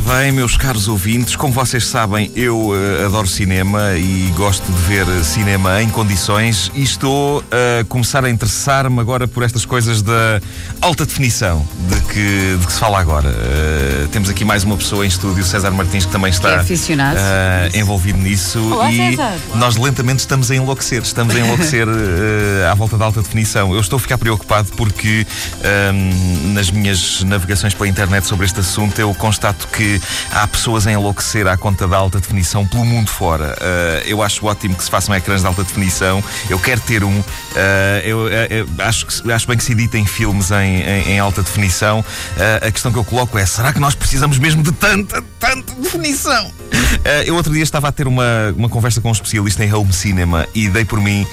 bem, meus caros ouvintes, como vocês sabem, eu uh, adoro cinema e gosto de ver cinema em condições e estou a começar a interessar-me agora por estas coisas da alta definição de que, de que se fala agora. Uh, temos aqui mais uma pessoa em estúdio, César Martins, que também está que é uh, envolvido nisso Olá, e César. nós lentamente estamos a enlouquecer, estamos a enlouquecer à volta da alta definição. Eu estou a ficar preocupado porque um, nas minhas navegações pela internet sobre este assunto eu constato que há pessoas a enlouquecer à conta da alta definição pelo mundo fora. Uh, eu acho ótimo que se façam ecrãs de alta definição. Eu quero ter um. Uh, eu, eu, acho, que, acho bem que se editem filmes em, em, em alta definição. Uh, a questão que eu coloco é: será que nós precisamos mesmo de tanta, tanta definição? eu outro dia estava a ter uma, uma conversa com um especialista em home cinema e dei por mim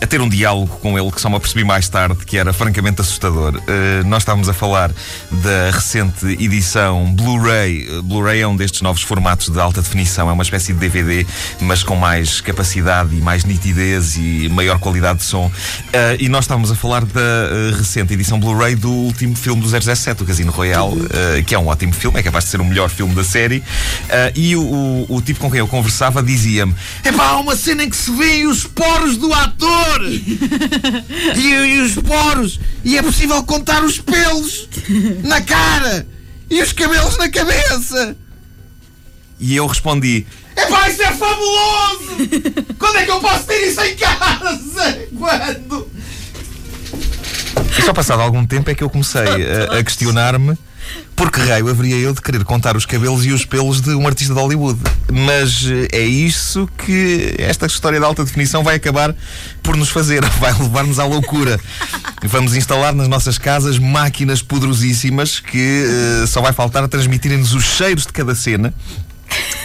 a ter um diálogo com ele que só me apercebi mais tarde que era francamente assustador. Uh, nós estávamos a falar da recente edição Blu-ray. Blu-ray é um destes novos formatos de alta definição, é uma espécie de DVD, mas com mais capacidade e mais nitidez e maior qualidade de som. Uh, e nós estávamos a falar da uh, recente edição Blu-ray do último filme do 007, o Casino Royale, que é um ótimo filme, é capaz de ser o melhor filme da série. e o, o, o, tipo com quem eu conversava dizia-me: É pá, há uma cena em que se vêem os poros do ator! E, e os poros! E é possível contar os pelos na cara! E os cabelos na cabeça! E eu respondi: Epá, isso é fabuloso! Quando é que eu posso ter isso em casa? Quando? E só passado algum tempo é que eu comecei a, a questionar-me por que raio haveria eu de querer contar os cabelos e os pelos de um artista de Hollywood? Mas eh, é isso que esta história de alta definição vai acabar por nos fazer, vai levar-nos à loucura. Vamos instalar nas nossas casas máquinas poderosíssimas que uh, só vai faltar transmitirem-nos os cheiros de cada cena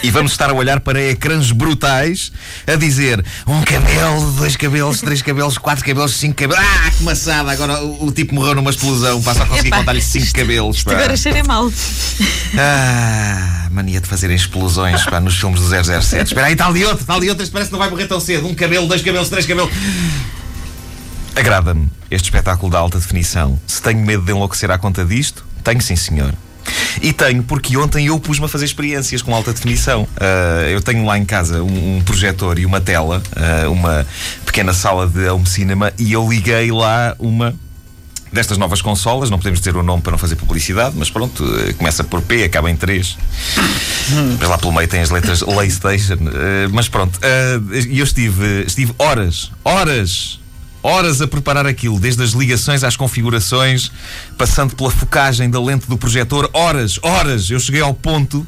e vamos estar a olhar para ecrãs brutais a dizer um cabelo, dois cabelos, três cabelos, quatro cabelos, cinco cabelos. Ah, que maçada! Agora o, o tipo morreu numa explosão, passa a conseguir contar-lhe cinco cabelos. Isto agora cheira mal. Ah, mania de fazerem explosões pá, nos filmes do 007. Espera aí, está ali outro, está ali outro, este parece que não vai morrer tão cedo. Um cabelo, dois cabelos, três cabelos. Agrada-me este espetáculo da alta definição. Se tenho medo de enlouquecer à conta disto, tenho sim, senhor. E tenho, porque ontem eu pus-me a fazer experiências com alta definição. Uh, eu tenho lá em casa um, um projetor e uma tela, uh, uma pequena sala de home cinema, e eu liguei lá uma destas novas consolas, não podemos dizer o nome para não fazer publicidade, mas pronto, uh, começa por P, acaba em 3. Mas lá pelo meio tem as letras PlayStation. mas pronto, e eu estive, estive horas, horas horas a preparar aquilo, desde as ligações às configurações, passando pela focagem da lente do projetor, horas, horas. Eu cheguei ao ponto,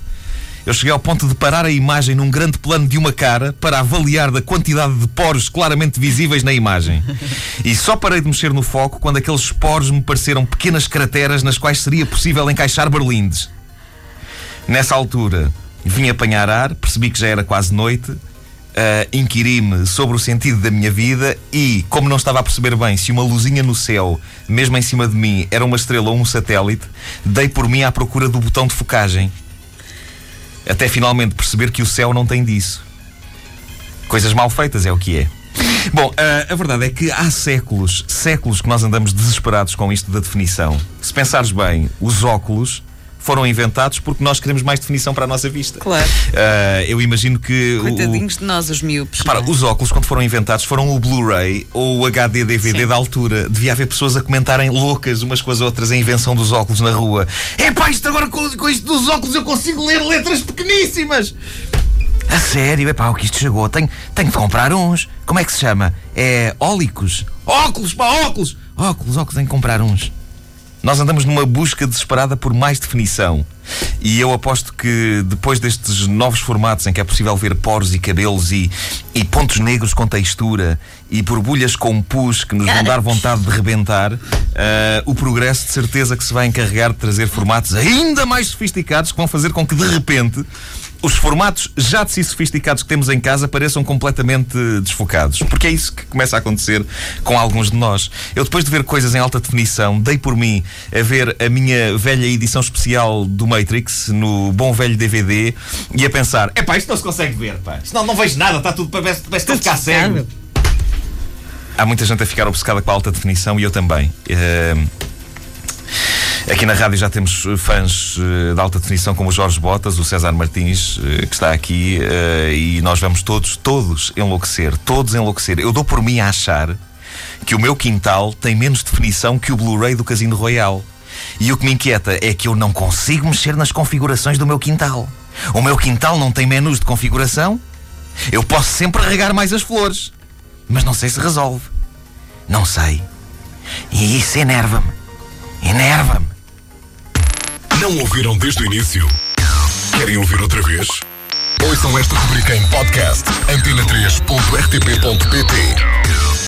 eu cheguei ao ponto de parar a imagem num grande plano de uma cara para avaliar da quantidade de poros claramente visíveis na imagem. E só parei de mexer no foco quando aqueles poros me pareceram pequenas crateras nas quais seria possível encaixar berlindes. Nessa altura, vim apanhar ar, percebi que já era quase noite uh, inquiri-me sobre o sentido da minha vida e, como não estava a perceber bem se uma luzinha no céu, mesmo em cima de mim, era uma estrela ou um satélite, dei por mim à procura do botão de focagem. Até finalmente perceber que o céu não tem disso. Coisas mal feitas é o que é. Bom, uh, a verdade é que há séculos, séculos que nós andamos desesperados com isto da definição. Se pensares bem, os óculos foram inventados porque nós queremos mais definição para a nossa vista. Claro. Uh, eu imagino que. Coitadinhos o, de nós, os miúpes. Repara, é? os óculos, quando foram inventados, foram o Blu-ray ou o HD DVD Sim. da altura. Devia haver pessoas a comentarem loucas umas com as outras a invenção dos óculos na rua. É pá, isto agora com, com isto dos óculos eu consigo ler letras pequeníssimas. A sério, é pá, o que isto chegou. Tenho, tenho de comprar uns. Como é que se chama? É ólicos. Óculos, pá, óculos. Óculos, óculos, tenho de comprar uns. Nós andamos numa busca desesperada por mais definição. E eu aposto que depois destes novos formatos em que é possível ver poros e cabelos e, e pontos negros com textura e borbulhas com pus que nos vão dar vontade de rebentar, uh, o progresso de certeza que se vai encarregar de trazer formatos ainda mais sofisticados que vão fazer com que de repente os formatos já de si sofisticados que temos em casa pareçam completamente desfocados. Porque é isso que começa a acontecer com alguns de nós. Eu, depois de ver coisas em alta definição, dei por mim a ver a minha velha edição especial do Matrix no bom velho DVD e a pensar: é pá, isto não se consegue ver, pá. Isto não, vejo nada, está tudo, parece, parece que ficar cego. Há muita gente a ficar obcecada com a alta definição e eu também. Uh... Aqui na rádio já temos eh, fãs eh, de alta definição como o Jorge Botas, o César Martins, eh, que está aqui, e nós vamos todos, todos enlouquecer, todos enlouquecer. Eu dou por mim a achar que o meu quintal tem menos definição que o Blu-ray do Casino Royal. E o que me inquieta é que eu não consigo mexer nas configurações do meu quintal. O meu quintal não tem menus de configuração. Eu posso sempre regar mais as flores, mas não sei se resolve. Não sei. E isso enerva-me. Enerva-me. Não ouviram desde o início? Querem ouvir outra vez? Ouçam esta rubrica em podcast antena3.rtp.pt